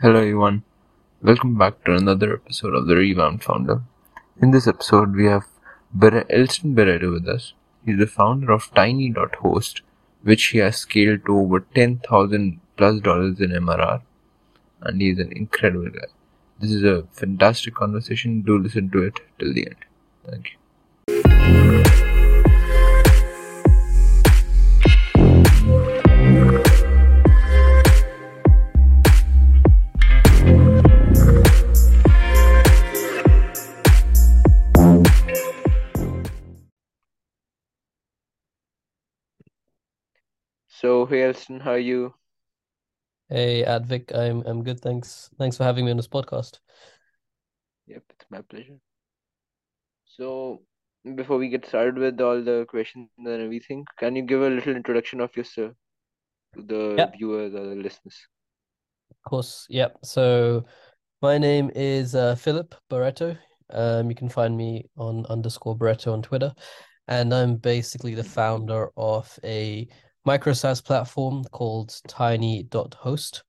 Hello everyone, welcome back to another episode of the Revamped Founder. In this episode, we have Ber- Elston Barreto with us. He's the founder of Tiny.host, which he has scaled to over 10,000 plus dollars in MRR, and he's an incredible guy. This is a fantastic conversation. Do listen to it till the end. Thank you. So, hey Elston, how are you? Hey, Advik, I'm I'm good. Thanks. Thanks for having me on this podcast. Yep, it's my pleasure. So, before we get started with all the questions and everything, can you give a little introduction of yourself to the Yeah, viewers or the listeners? of course. Yeah. So my name is uh, Philip Barreto. Um, you can find me on underscore Barreto on Twitter, and I'm basically the founder of a micro SaaS platform called Tiny.host.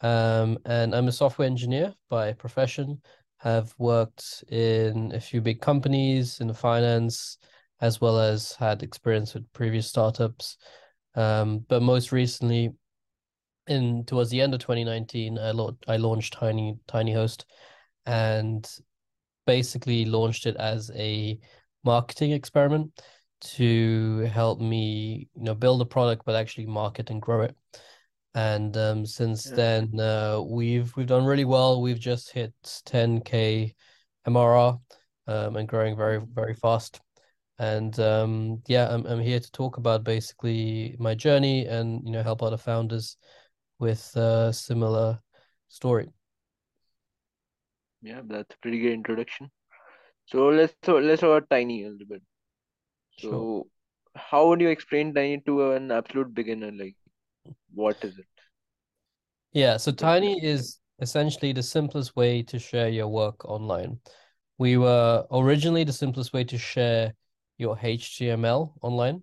Um, and I'm a software engineer by profession. Have worked in a few big companies in finance, as well as had experience with previous startups. Um, but most recently, in towards the end of 2019, I, I launched Tiny Tiny Host, and basically launched it as a marketing experiment to help me, you know, build a product, but actually market and grow it. And um, since Yeah. then, uh, we've we've done really well. We've just hit 10k MRR, um, and growing very very fast. And um, yeah, I'm I'm here to talk about basically my journey and you know help other founders with a similar story. Yeah, that's a pretty good introduction. So let's so let's talk about Tiny a little bit. Sure. So, how would you explain Tiny to an absolute beginner? Like, what is it? Yeah, so Tiny is essentially the simplest way to share your work online. We were originally the simplest way to share your HTML online,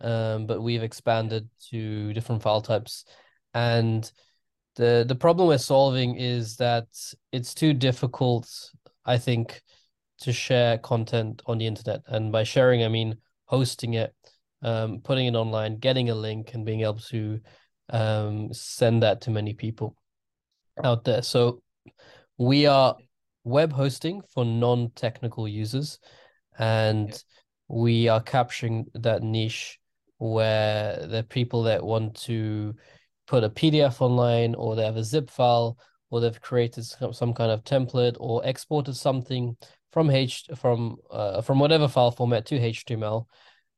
um, but we've expanded to different file types. And the the problem we're solving is that it's too difficult, I think, to share content on the internet. And by sharing, I mean hosting it, um, putting it online, getting a link, and being able to um, send that to many people out there. So we are web hosting for non-technical users, and Yeah. we are capturing that niche where there are people that want to put a PDF online, or they have a zip file, or they've created some, some kind of template, or exported something from H from uh, from whatever file format to HTML,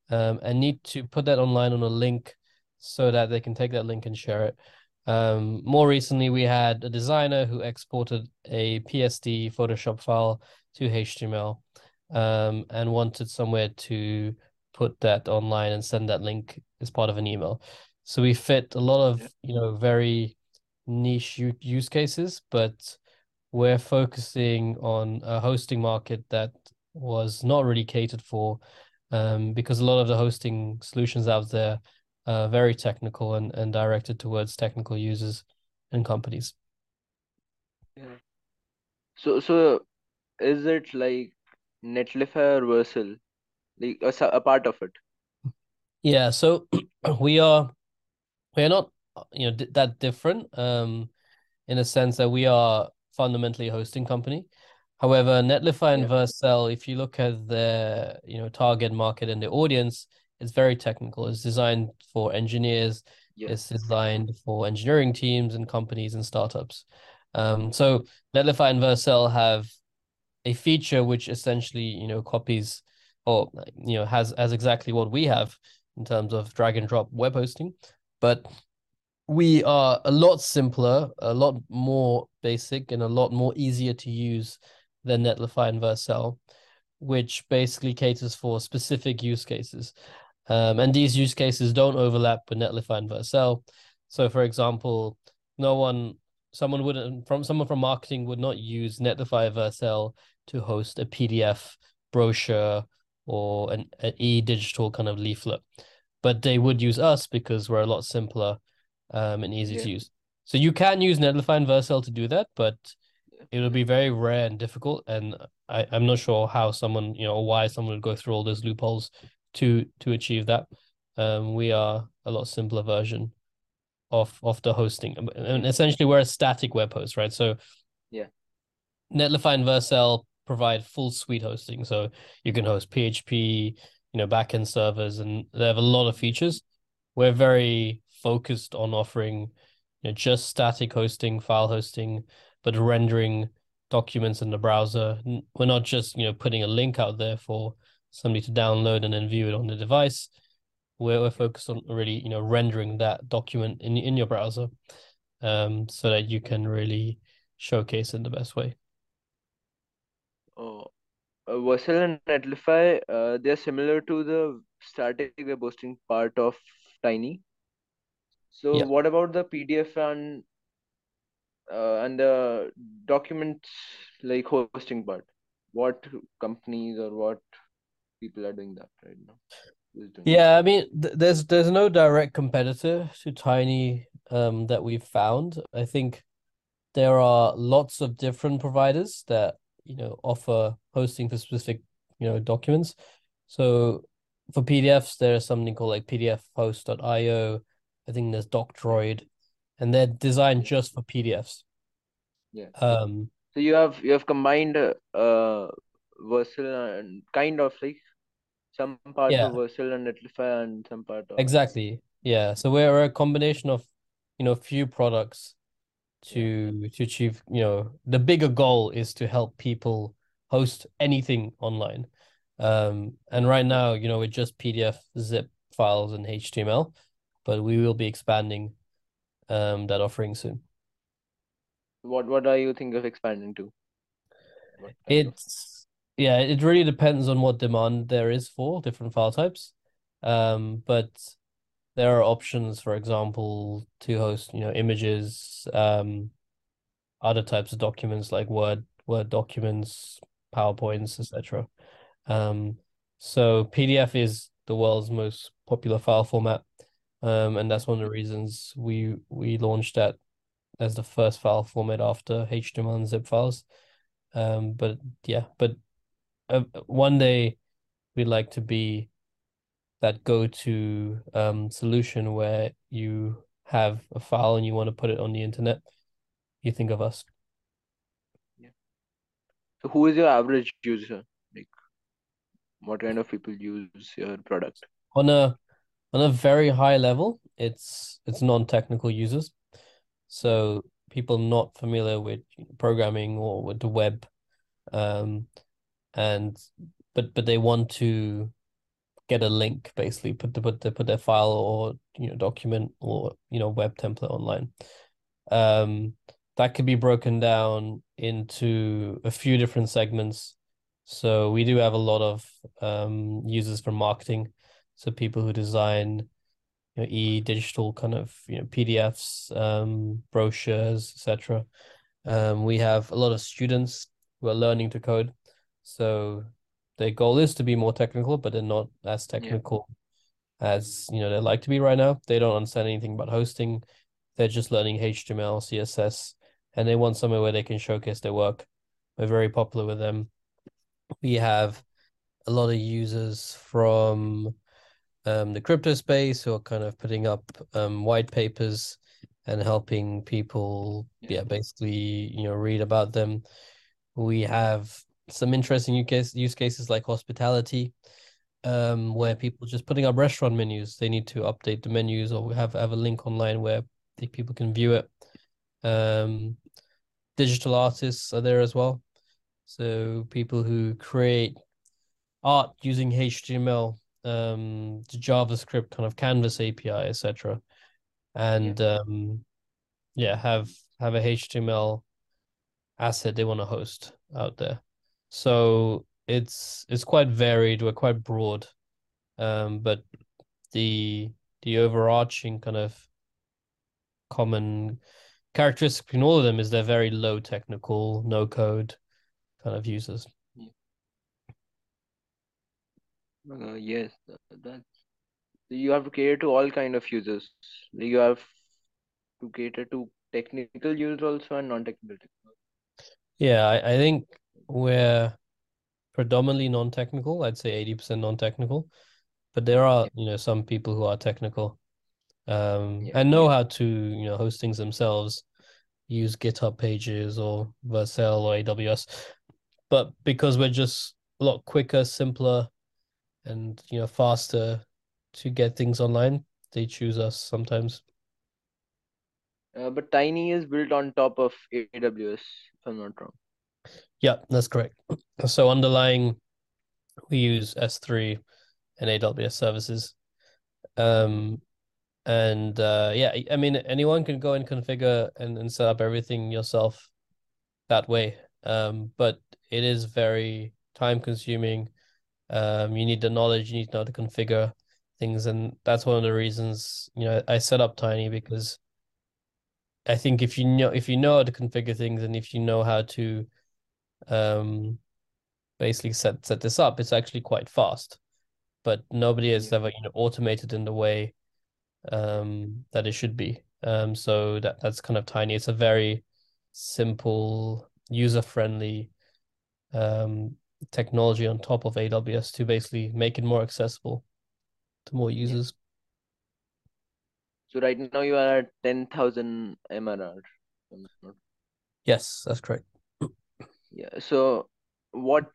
um, and need to put that online on a link so that they can take that link and share it. Um, more recently, we had a designer who exported a PSD Photoshop file to HTML um, and wanted somewhere to put that online and send that link as part of an email. So we fit a lot of you know very niche use cases, but we're focusing on a hosting market that was not really catered for um, because a lot of the hosting solutions out there are very technical and, and directed towards technical users and companies. Yeah. So, so is it like Netlify or Vercel? Like a, a part of it? Yeah, so we are we're not you know that different um in a sense that we are fundamentally a hosting company. However, Netlify and Yeah. Vercel, if you look at their you know target market and the audience, it's very technical. It's designed for engineers. Yeah. It's designed for engineering teams and companies and startups. Um, so Netlify and Vercel have a feature which essentially you know copies or you know has has exactly what we have in terms of drag and drop web hosting, but we are a lot simpler, a lot more basic, and a lot more easier to use than Netlify and Vercel, which basically caters for specific use cases. Um, and these use cases don't overlap with Netlify and Vercel. So, for example, no one, someone wouldn't from someone from marketing would not use Netlify Vercel to host a PDF brochure or an, an e-digital kind of leaflet, but they would use us because we're a lot simpler um, and easy Yeah. to use. So you can use Netlify and Vercel to do that, but it'll be very rare and difficult. And I, I'm not sure how someone, you know, why someone would go through all those loopholes to to achieve that. Um, we are a lot simpler version of of the hosting, and essentially we're a static web host, right? So Yeah. Netlify and Vercel provide full suite hosting, so you can host PHP, you know, backend servers, and they have a lot of features. We're very focused on offering, you know, just static hosting, file hosting, but rendering documents in the browser. We're not just, you know, putting a link out there for somebody to download and then view it on the device. We're, we're focused on really, you know, rendering that document in in your browser, um, so that you can really showcase in the best way. Oh, uh, Vercel and Netlify, uh, they're similar to the static web hosting part of Tiny. So Yeah. what about the PDF and uh, and the documents like hosting part? What companies or what people are doing that right now? Who's doing that? Yeah, I mean, th there's there's no direct competitor to Tiny um that we've found. I think there are lots of different providers that, you know, offer hosting for specific, you know, documents. So for PDFs, there's something called like pdfhost.io. I think there's Docdroid, and they're designed just for PDFs. Yeah. Um, So you have you have combined uh, Vercel and kind of like some part yeah, of Vercel and Netlify and some part of exactly. Yeah. So we're a combination of, you know, few products to to achieve, you know, the bigger goal is to help people host anything online. Um, and right now, you know, we're just PDF, zip files, and HTML, but we will be expanding um that offering soon. what what are you think of expanding to? It's yeah, it really depends on what demand there is for different file types. Um, but there are options, for example, to host, you know, images, um, other types of documents like Word, Word documents, PowerPoints, etc. Um, so PDF is the world's most popular file format. Um, and that's one of the reasons we we launched that as the first file format after HTML and zip files. Um, but yeah, but uh, one day we'd like to be that go-to um solution where you have a file and you want to put it on the internet. You think of us. Yeah. So who is your average user? Like what kind of people use your product? On a on a very high level, it's it's non-technical users. So people not familiar with programming or with the web, um, and but but they want to get a link basically put the put the put their file or you know document or you know web template online. Um, that could be broken down into a few different segments. So we do have a lot of um users for marketing, so people who design you know, e-digital kind of you know PDFs, um, brochures, etc. Um, we have a lot of students who are learning to code, so their goal is to be more technical, but they're not as technical as you know they like to be right now. They don't understand anything about hosting. They're just learning HTML, CSS, and they want somewhere where they can showcase their work. We're very popular with them. We have a lot of users from um, the crypto space who are kind of putting up um, white papers and helping people, Yeah. yeah, basically, you know, read about them. We have some interesting use case, use cases like hospitality, um, where people just putting up restaurant menus, they need to update the menus or we have have a link online where the people can view it. Um, digital artists are there as well. So people who create art using HTML, um, the JavaScript kind of Canvas API, etc. And um, yeah, have have a HTML asset they want to host out there. So it's it's quite varied. We're quite broad, um, but the the overarching kind of common characteristic in all of them is they're very low technical, no code kind of users. Uh, yes, tha- that's you have to cater to all kind of users. You have to cater to technical users also and non-technical? Yeah, I, I think we're predominantly non-technical. I'd say 80% non-technical, but there are, you know, some people who are technical, um, Yeah. and know how to, you know, host things themselves, use GitHub pages or Vercel or AWS. But because we're just a lot quicker, simpler, and you know, faster to get things online, they choose us sometimes. Uh, but Tiny is built on top of AWS, if I'm not wrong. Yeah, that's correct. So underlying, we use S3 and AWS services. Um, and uh, yeah, I mean, anyone can go and configure and, and set up everything yourself that way. Um, but it is very time consuming. Um, you need the knowledge, you need to know how to configure things, and that's one of the reasons, you know, I set up Tiny because I think if you know if you know how to configure things and if you know how to um basically set set this up, it's actually quite fast. But nobody has ever, you know, automated in the way um that it should be. Um so that that's kind of tiny. It's a very simple, user-friendly um technology on top of AWS to basically make it more accessible to more users. So right now you are at 10,000 MRR. if I'm not- Yes, that's correct. Yeah. So what,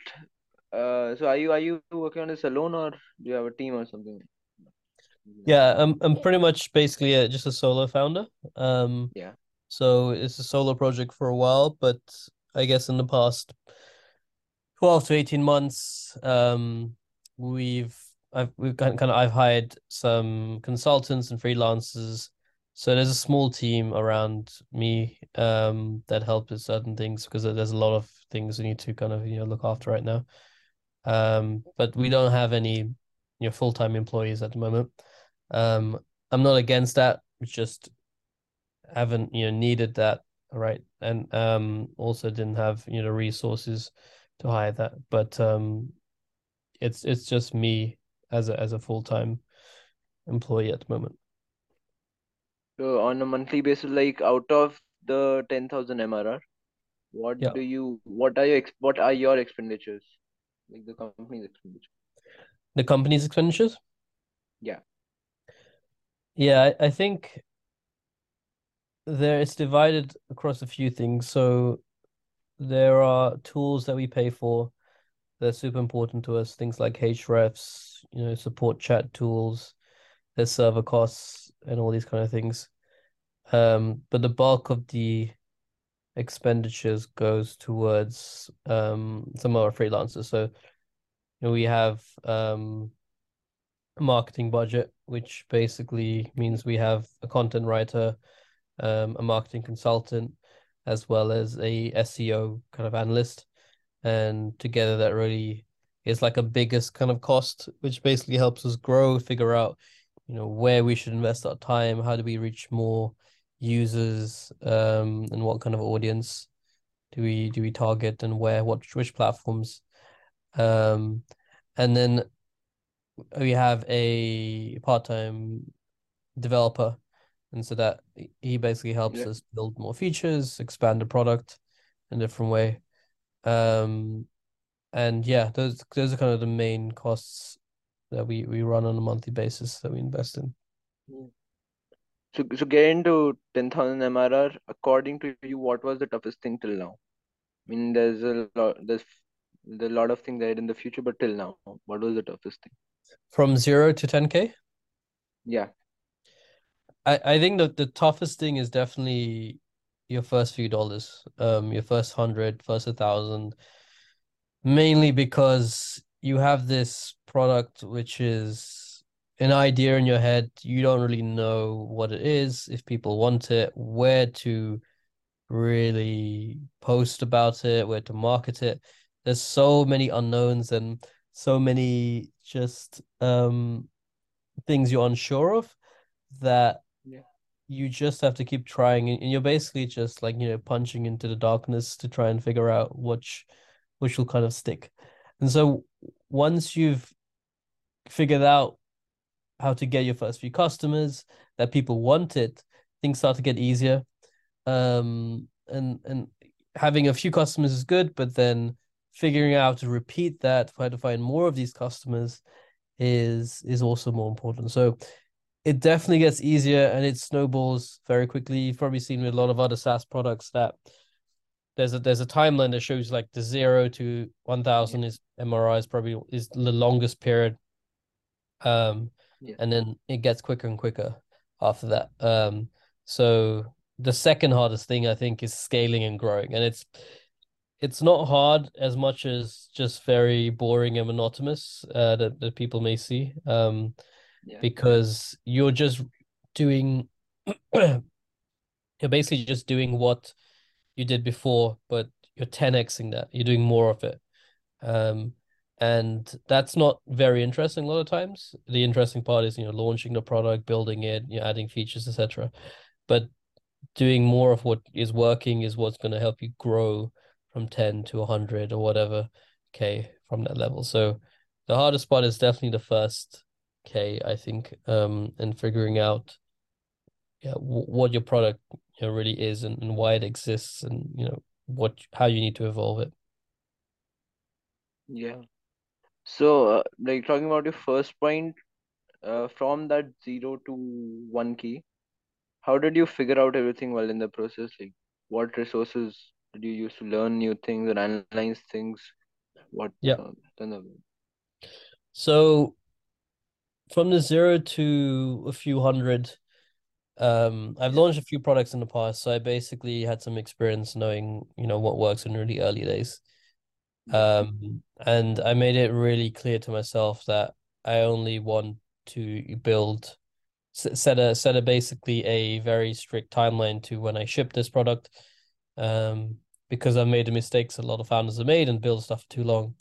uh, so are you are you working on this alone or do you have a team or something? Yeah, I'm I'm pretty much basically a, just a solo founder. Um, Yeah. so it's a solo project for a while, but I guess in the past 12 to 18 months, um, we've I've we've kind kind of I've hired some consultants and freelancers. So there's a small team around me um that helps with certain things because there's a lot of things we need to kind of you know look after right now. Um, but we don't have any you know full-time employees at the moment. Um, I'm not against that. It's just haven't you know needed that, right? And um also didn't have you know resources to hire that. But um it's it's just me as a as a full-time employee at the moment. So on a monthly basis, like out of the 10,000 MRR, what Yeah. do you, what are your, what are your expenditures? Like the company's expenditure? The company's expenditures? Yeah. Yeah, I, I think there it's divided across a few things. So there are tools that we pay for. They're super important to us. Things like Ahrefs, you know, support chat tools. There's server costs and all these kind of things. Um, but the bulk of the expenditures goes towards um some of our freelancers. So you know, we have um a marketing budget, which basically means we have a content writer, um, a marketing consultant, as well as a SEO kind of analyst. And together that really is like a biggest kind of cost, which basically helps us grow, figure out, you know, where we should invest our time, how do we reach more users, um, and what kind of audience do we do we target and where, what which platforms. Um, and then we have a part-time developer, and so that he basically helps Yeah. us build more features, expand the product in a different way. Um, and yeah, those those are kind of the main costs that we we run on a monthly basis that we invest in. So, so get into 10,000 MRR. According to you, what was the toughest thing till now? I mean, there's a lot, there's, there's a lot of things ahead in the future, but till now, what was the toughest thing? From zero to 10K, Yeah. I, I think that the toughest thing is definitely your first few dollars, um, your first hundred, first a thousand, mainly because you have this product which is an idea in your head. You don't really know what it is, if people want it, where to really post about it, where to market it. There's so many unknowns and so many just um things you're unsure of that. You just have to keep trying and you're basically just like you know punching into the darkness to try and figure out which which will kind of stick and so once you've figured out how to get your first few customers that people want it things start to get easier Um, and and having a few customers is good, but then figuring out to repeat that, try to find more of these customers is is also more important. So it definitely gets easier and it snowballs very quickly. You've probably seen with a lot of other SaaS products that there's a there's a timeline that shows like the zero to one thousand is MRR is probably is the longest period. Um Yeah. and then it gets quicker and quicker after that. Um so the second hardest thing I think is scaling and growing. And it's it's not hard as much as just very boring and monotonous uh, that, that people may see. Um, Because you're just doing you're basically just doing what you did before, but you're 10xing that. You're doing more of it. Um, and that's not very interesting a lot of times. The interesting part is, you know, launching the product, building it, you know, adding features, etc. But doing more of what is working is what's going to help you grow from 10 to 100 or whatever K from that level. So the hardest part is definitely the first K, I think, um, and figuring out yeah, w what your product you know, really is and, and why it exists and you know what how you need to evolve it. Yeah. So, uh, like talking about your first point, uh, from that zero to one key, how did you figure out everything while in the process? Like, what resources did you use to learn new things and analyze things? What, Yeah. uh, So from the zero to a few hundred, um, I've launched a few products in the past, so I basically had some experience knowing, you know, what works in really early days. Um, and I made it really clear to myself that I only want to build set a set a basically a very strict timeline to when I ship this product. Um, because I've made the mistakes a lot of founders have made and build stuff too long.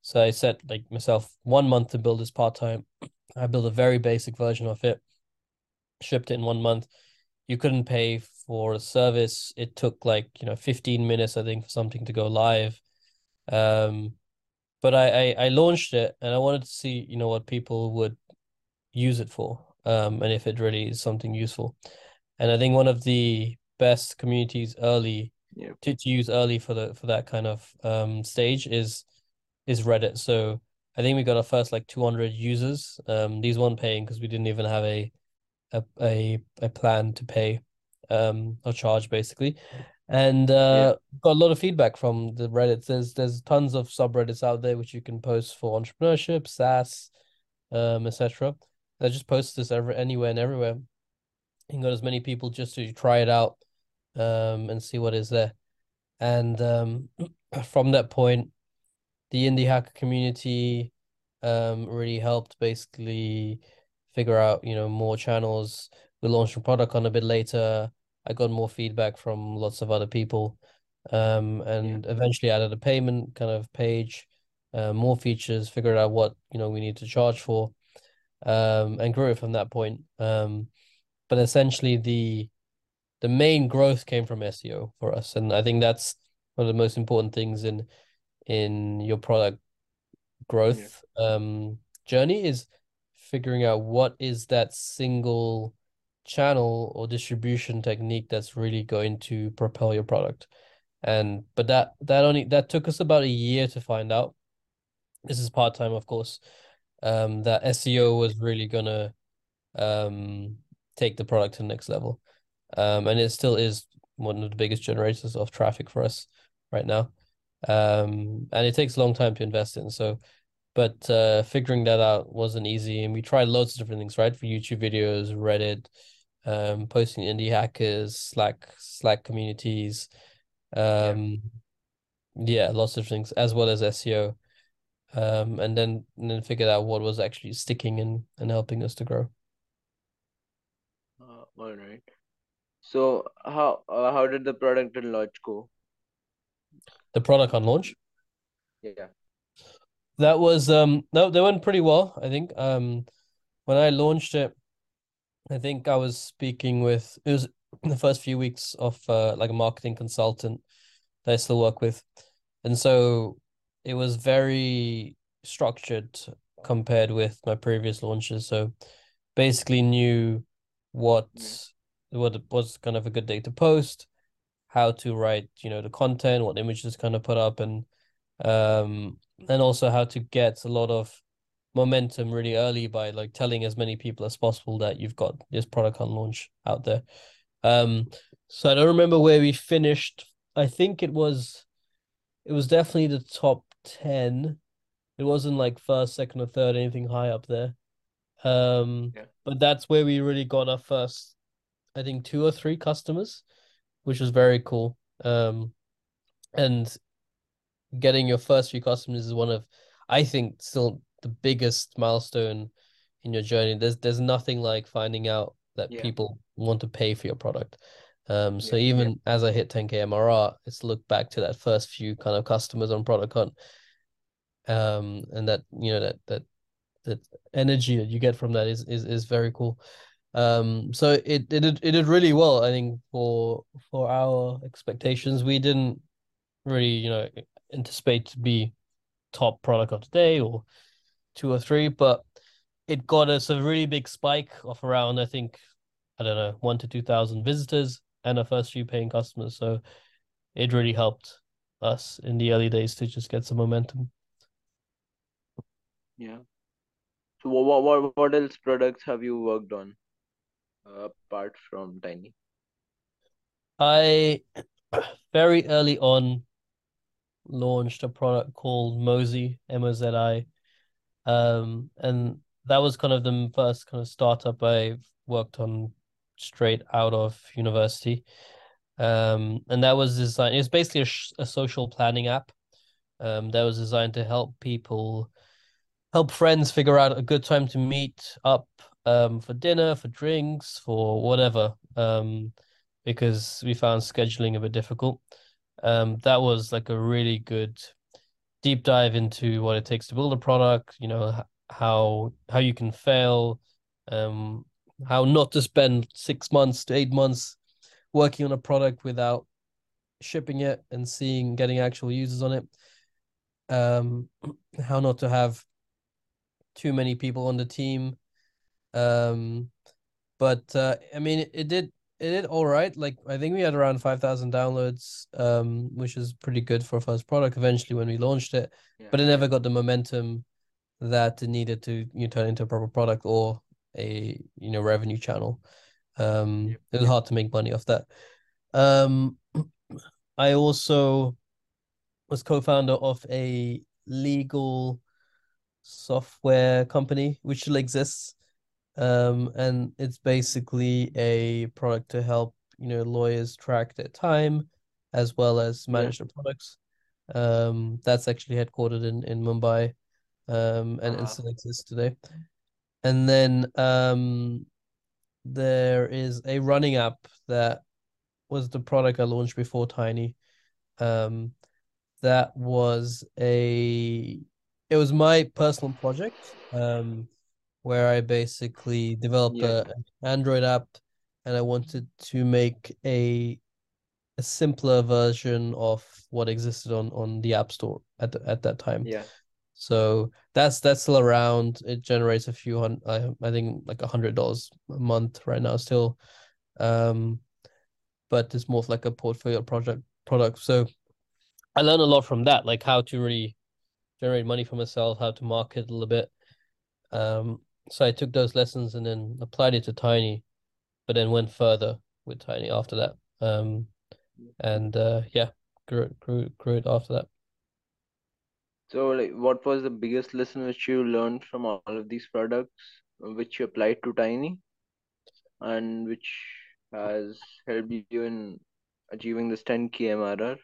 So I set like myself one month to build this part time. I built a very basic version of it, shipped it in one month. You couldn't pay for a service. It took like, you know, 15 minutes, I think, for something to go live. Um, but I, I I launched it and I wanted to see, you know, what people would use it for, um, and if it really is something useful. And I think one of the best communities early yeah, to, to use early for the for that kind of um stage is is Reddit. So I think we got our first like 200 users. Um, these weren't paying because we didn't even have a a a, a plan to pay um or charge basically. And yeah, uh got a lot of feedback from the Reddit. There's there's tons of subreddits out there which you can post for entrepreneurship, SaaS, um, etc. I just post this every anywhere and everywhere. You can got as many people just to try it out um and see what is there. And um from that point the indie hacker community um really helped basically figure out, you know, more channels. We launched a product on a bit later. I got more feedback from lots of other people. Um yeah, and eventually added a payment kind of page, uh, more features, figured out what, you know, we need to charge for, um, and grew it from that point. Um, but essentially the the main growth came from SEO for us. And I think that's one of the most important things in in your product yeah, growth um journey is figuring out what is that single channel or distribution technique that's really going to propel your product. And but that that only that took us about a year to find out. This is part-time, of course. Um, that SEO was really gonna um take the product to the next level. Um, and it still is one of the biggest generators of traffic for us right now. Um, and it takes a long time to invest in. So, but uh, figuring that out wasn't easy, and we tried loads of different things, right? For YouTube videos, Reddit, um, posting indie hackers, Slack, Slack communities, yeah. um, yeah, lots of things, as well as SEO. Um, and then and then figured out what was actually sticking and and helping us to grow. Uh, all right. So, how uh, how did the Product Hunt launch go? The Product Hunt launch. Yeah, That was um no, they went pretty well, I think. Um when I launched it, I think I was speaking with it was the first few weeks of uh like a marketing consultant that I still work with. And so it was very structured compared with my previous launches. So basically knew what yeah, what was kind of a good day to post, how to write, you know, the content, what images kind of put up, and um, and also how to get a lot of momentum really early by like telling as many people as possible that you've got this Product Hunt launch out there. Um, so I don't remember where we finished. I think it was, it was definitely the top ten. It wasn't like first, second, or third, anything high up there. Um, Yeah. but that's where we really got our first, I think, two or three customers, which was very cool. Um, and getting your first few customers is one of, I think, still the biggest milestone in your journey. There's there's nothing like finding out that Yeah. people want to pay for your product. Um, so Yeah, yeah. even as I hit 10k MRR, it's look back to that first few kind of customers on Product Hunt. Um, and that you know that that that energy that you get from that is is is very cool. Um, so it it did it did really well, I think, for for our expectations. We didn't really, you know, anticipate to be top product of the day or two or three, but it got us a really big spike of around, I think, I don't know, one to two thousand visitors and our first few paying customers. So it really helped us in the early days to just get some momentum. Yeah. So what what what else products have you worked on apart from Tiny? I very early on launched a product called Mozi, M-O-Z-I. Um, and that was kind of the first kind of startup I worked on straight out of university. Um, and that was designed, it was basically a, sh- a social planning app. Um, that was designed to help people, help friends figure out a good time to meet up um, for dinner, for drinks, for whatever. Um, because we found scheduling a bit difficult. Um, that was like a really good deep dive into what it takes to build a product, you know, how how you can fail, um, how not to spend six months to eight months working on a product without shipping it and seeing getting actual users on it. Um, how not to have too many people on the team. Um, but uh, I mean, it, did it did all right. Like I think we had around five thousand downloads, um, which is pretty good for a first product. Eventually, when we launched it, Yeah. but it never got the momentum that it needed to you know, turn into a proper product or a you know revenue channel. Um, Yep. it was hard to make money off that. Um, I also was co-founder of a legal software company which still exists. Um, and it's basically a product to help, you know, lawyers track their time as well as Yeah. manage their products. Um, that's actually headquartered in, in Mumbai, um, and, and Uh-huh. still exists today. And then um, there is a running app that was the product I launched before Tiny. Um, that was a it was my personal project. Um, where I basically developed Yeah. a an Android app and I wanted to make a a simpler version of what existed on on the App Store at the, at that time. Yeah. So that's that's still around. It generates a few hundred, I, I think like a hundred dollars a month right now still. Um, but it's more of like a portfolio project product. So I learned a lot from that, like how to really generate money for myself, how to market a little bit. Um, so I took those lessons and then applied it to Tiny, but then went further with Tiny after that. Um, and uh, yeah, grew it, grew grew it after that. So like what was the biggest lesson which you learned from all of these products which you applied to Tiny and which has helped you in achieving this 10k MRR? If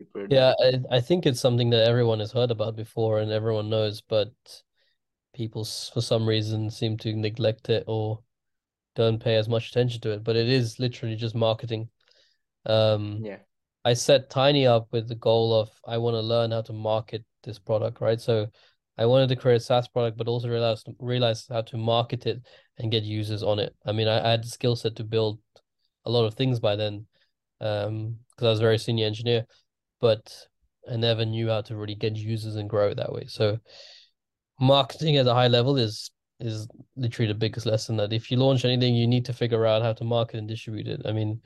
you could- Yeah, I, I think it's something that everyone has heard about before and everyone knows, but people for some reason seem to neglect it or don't pay as much attention to it. But it is literally just marketing. Um, Yeah. I set Tiny up with the goal of I want to learn how to market this product, right? So I wanted to create a SaaS product, but also realize realize how to market it and get users on it. I mean, I, I had the skill set to build a lot of things by then, um, because I was a very senior engineer, but I never knew how to really get users and grow it that way. So marketing at a high level is is literally the biggest lesson that if you launch anything, you need to figure out how to market and distribute it. I mean,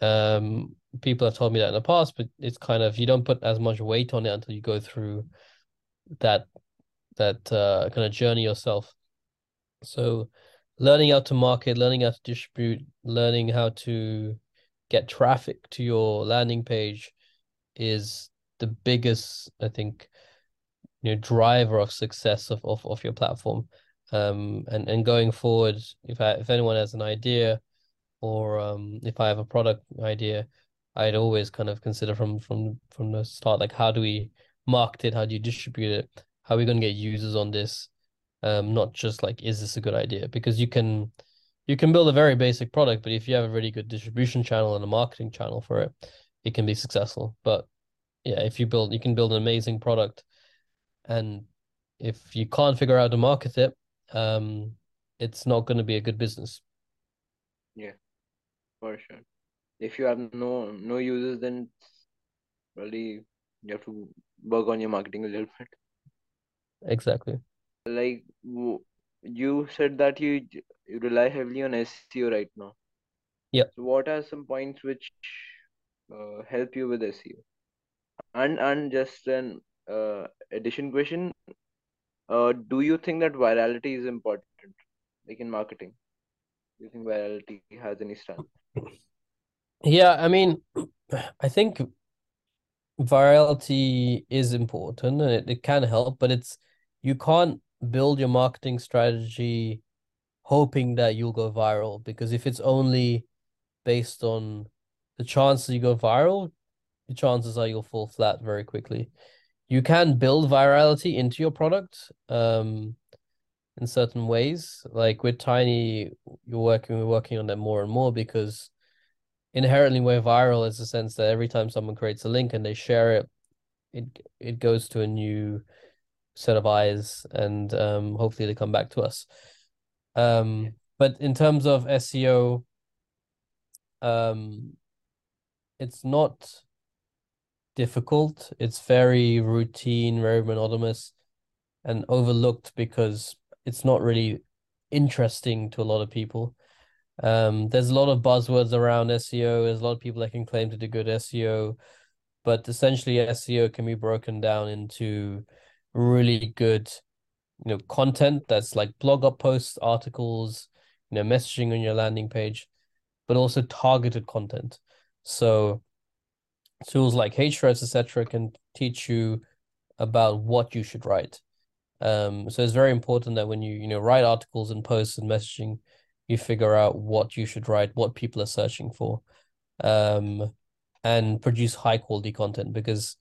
Um, people have told me that in the past, but it's kind of you don't put as much weight on it until you go through that that uh, kind of journey yourself. So learning how to market, learning how to distribute, learning how to get traffic to your landing page is the biggest, I think, you know, driver of success of, of, of your platform. Um, and, and going forward, if I, if anyone has an idea or um, if I have a product idea, I'd always kind of consider from from from the start, like how do we market it? How do you distribute it? How are we going to get users on this? Um, not just like, is this a good idea? Because you can you can build a very basic product, but if you have a really good distribution channel and a marketing channel for it, it can be successful. But yeah, if you build, you can build an amazing product, and if you can't figure out how to market it, um, it's not going to be a good business. Yeah, for sure. If you have no no users, then really you have to work on your marketing a little bit. Exactly. Like you said that you you rely heavily on SEO right now. Yeah. So what are some points which uh, help you with SEO? And and just an uh, addition question: uh, Do you think that virality is important, like in marketing? Do you think virality has any stand? Yeah, I mean, I think virality is important and it, it can help, but it's you can't build your marketing strategy hoping that you'll go viral because if it's only based on the chances you go viral, the chances are you'll fall flat very quickly. You can build virality into your product um, in certain ways. Like with Tiny, you're working we're working on that more and more because inherently we're viral is the sense that every time someone creates a link and they share it, it it goes to a new set of eyes and um, hopefully they come back to us. Um, but in terms of SEO, um, it's not difficult. It's very routine, very monotonous, and overlooked because it's not really interesting to a lot of people. Um, there's a lot of buzzwords around SEO. There's a lot of people that can claim to do good SEO, but essentially SEO can be broken down into really good, you know, content that's like blog posts, articles, you know, messaging on your landing page, but also targeted content. So tools like Ahrefs, etc., can teach you about what you should write. Um, so it's very important that when you you know write articles and posts and messaging, you figure out what you should write, what people are searching for, um, and produce high quality content because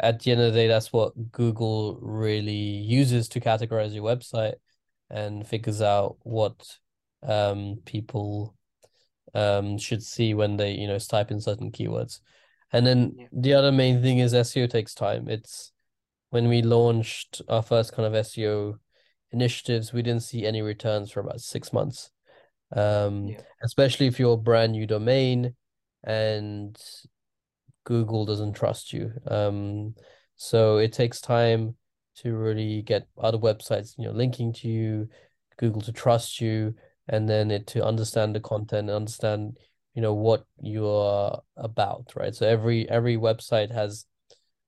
at the end of the day, that's what Google really uses to categorize your website and figures out what um, people um, should see when they, you know, type in certain keywords. And then yeah. the other main thing is SEO takes time. It's when we launched our first kind of SEO initiatives, we didn't see any returns for about six months. Um, yeah. especially if you're a brand new domain and Google doesn't trust you. Um, so it takes time to really get other websites, you know, linking to you, Google to trust you, and then it to understand the content and understand, you know, what you are about, right? So every every website has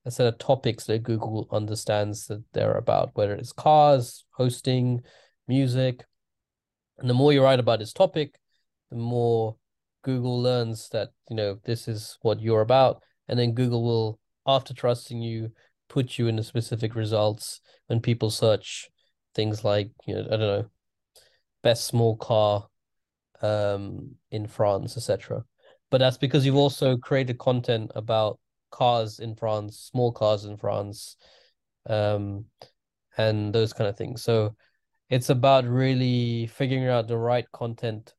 a set of topics that Google understands that they're about, whether it's cars, hosting, music. And the more you write about this topic, the more Google learns that, you know, this is what you're about and then Google will, after trusting you, put you in the specific results when people search things like you know I don't know best small car um in France etc. But that's because you've also created content about cars in France, small cars in France, um, and those kind of things. So it's about really figuring out the right content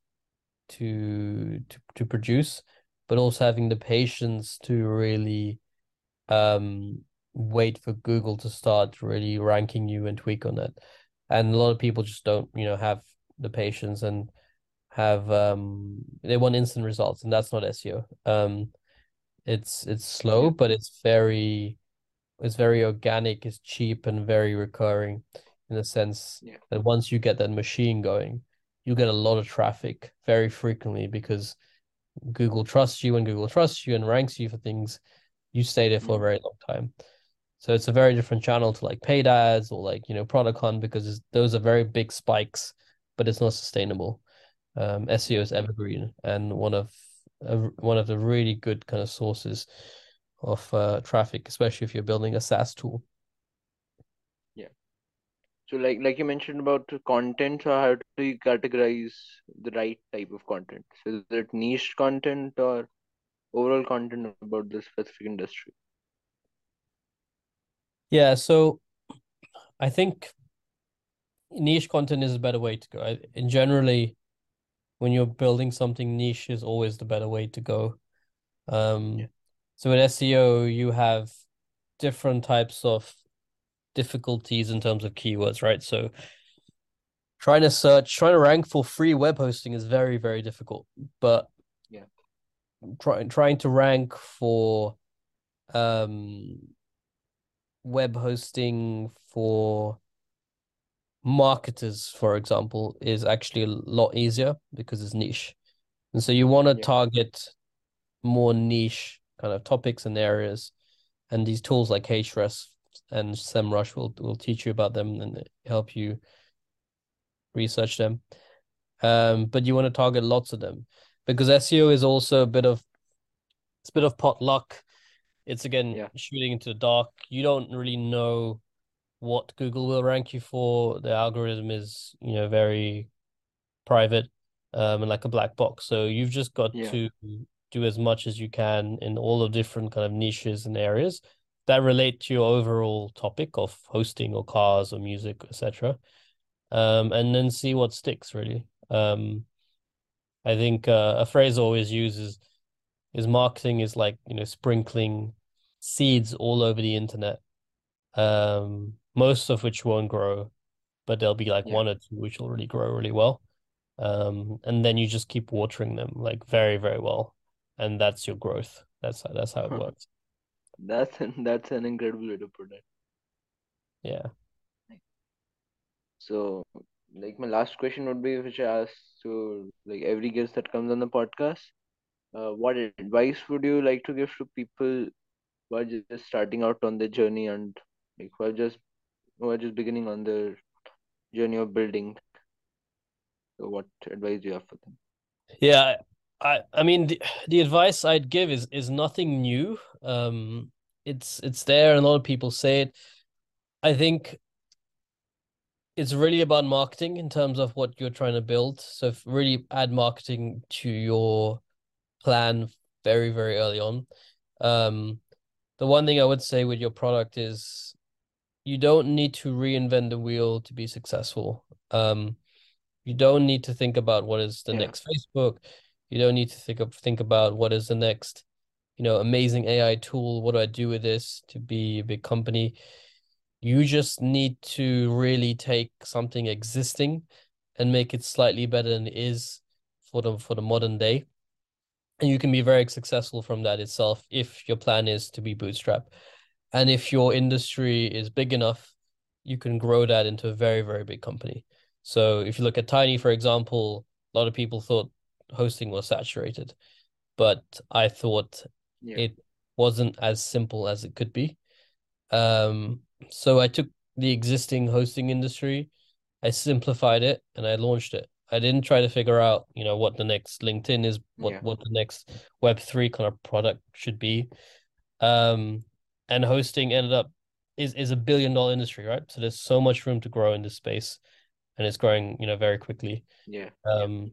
to to to produce but also having the patience to really um wait for Google to start really ranking you and tweak on it. And a lot of people just don't, you know, have the patience and have um they want instant results and that's not SEO. Um it's it's slow, but it's very it's very organic, it's cheap and very recurring in the sense yeah. that once you get that machine going, you get a lot of traffic very frequently because Google trusts you and Google trusts you and ranks you for things, you stay there for a Mm. very long time. So it's a very different channel to like paid ads or like, you know, product hunt because those are very big spikes, but it's not sustainable. Um, SEO is evergreen and one of uh, one of the really good kind of sources of uh, traffic, especially if you're building a SaaS tool. Yeah. So like like you mentioned about content, so how do you categorize the right type of content? So is it niche content or overall content about the specific industry? Yeah, so I think niche content is a better way to go. In generally, when you're building something, niche is always the better way to go. Um, Yeah. so in SEO, you have different types of difficulties in terms of keywords, right? So trying to search, trying to rank for free web hosting is very, very difficult. But Yeah. trying trying to rank for um web hosting for marketers, for example, is actually a lot easier because it's niche. And so you want to Yeah. target more niche kind of topics and areas. And these tools like Ahrefs and SEMrush will will teach you about them and help you research them. Um, but you want to target lots of them because SEO is also a bit of it's a bit of potluck. It's again Yeah. shooting into the dark. You don't really know what Google will rank you for. The algorithm is, you know, very private, um, and like a black box. So you've just got Yeah. to do as much as you can in all the different kind of niches and areas that relate to your overall topic of hosting or cars or music, etc. Um, and then see what sticks really. Um, I think uh, a phrase I always uses is is marketing is like, you know, sprinkling seeds all over the internet. Um, most of which won't grow, but there'll be like Yeah. one or two which will really grow really well. Um, and then you just keep watering them like very, very well. And that's your growth. That's how that's how it works. That's an, that's an incredible way to put it. Yeah. So like my last question would be which I ask to like every guest that comes on the podcast. Uh, what advice would you like to give to people who are just starting out on the journey and like who are just who are just beginning on their journey of building? So what advice do you have for them? Yeah, I I mean the, the advice I'd give is is nothing new. Um it's it's there and a lot of people say it. I think it's really about marketing in terms of what you're trying to build. So really add marketing to your plan very, very early on. Um the one thing I would say with your product is you don't need to reinvent the wheel to be successful. Um you don't need to think about what is the Yeah. next Facebook. You don't need to think of think about what is the next, you know, amazing AI tool. What do I do with this to be a big company? You just need to really take something existing and make it slightly better than it is for the for the modern day. And you can be very successful from that itself if your plan is to be bootstrap. And if your industry is big enough, you can grow that into a very, very big company. So if you look at Tiiny, for example, a lot of people thought hosting was saturated, but I thought Yeah. it wasn't as simple as it could be. Um, so I took the existing hosting industry, I simplified it, and I launched it. I didn't try to figure out, you know, what the next LinkedIn is, what Yeah. what the next Web3 kind of product should be. Um, and hosting ended up is is a billion dollar industry, right? So there's so much room to grow in this space, and it's growing, you know, very quickly. Yeah. Um,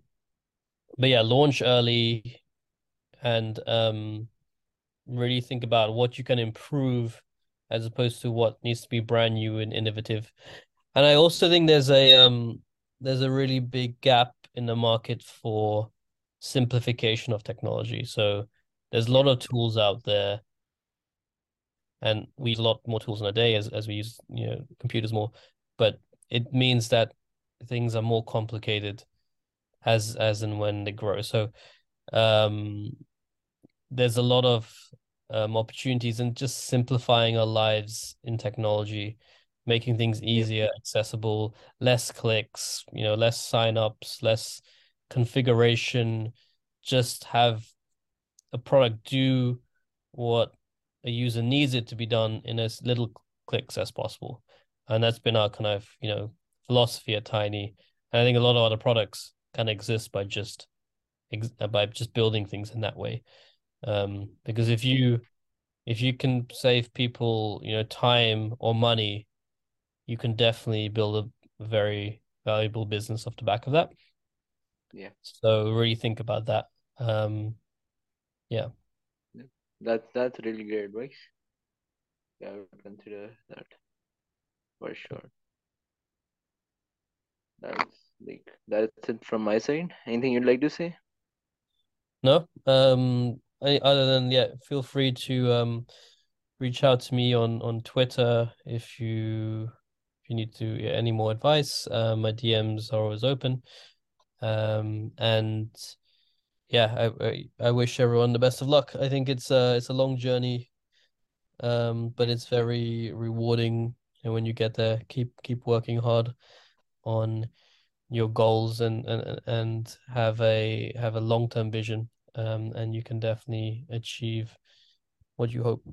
but yeah, launch early and um really think about what you can improve as opposed to what needs to be brand new and innovative. And I also think there's a um there's a really big gap in the market for simplification of technology. So there's a lot of tools out there and we use a lot more tools in a day as as we use, you know, computers more, but it means that things are more complicated as as and when they grow. So um there's a lot of um, opportunities in just simplifying our lives in technology, making things easier, accessible, less clicks, you know, less signups, less configuration, just have a product do what a user needs it to be done in as little clicks as possible. And that's been our kind of, you know, philosophy at Tiiny. And I think a lot of other products kind of exist by just by just building things in that way. Um, because if you if you can save people, you know, time or money, you can definitely build a very valuable business off the back of that. Yeah. So really think about that. Um, yeah. That's that's really great. Yeah, I would consider that for sure. That's like that's it from my side. Anything you'd like to say? No. Um. Any, other than yeah, feel free to um reach out to me on on Twitter if you if you need to yeah, any more advice. Uh, my DMs are always open. Um. And yeah, I, I I wish everyone the best of luck. I think it's uh it's a long journey. Um, but it's very rewarding and when you get there, keep keep working hard on your goals and and and have a have a long term vision. Um, and you can definitely achieve what you hope.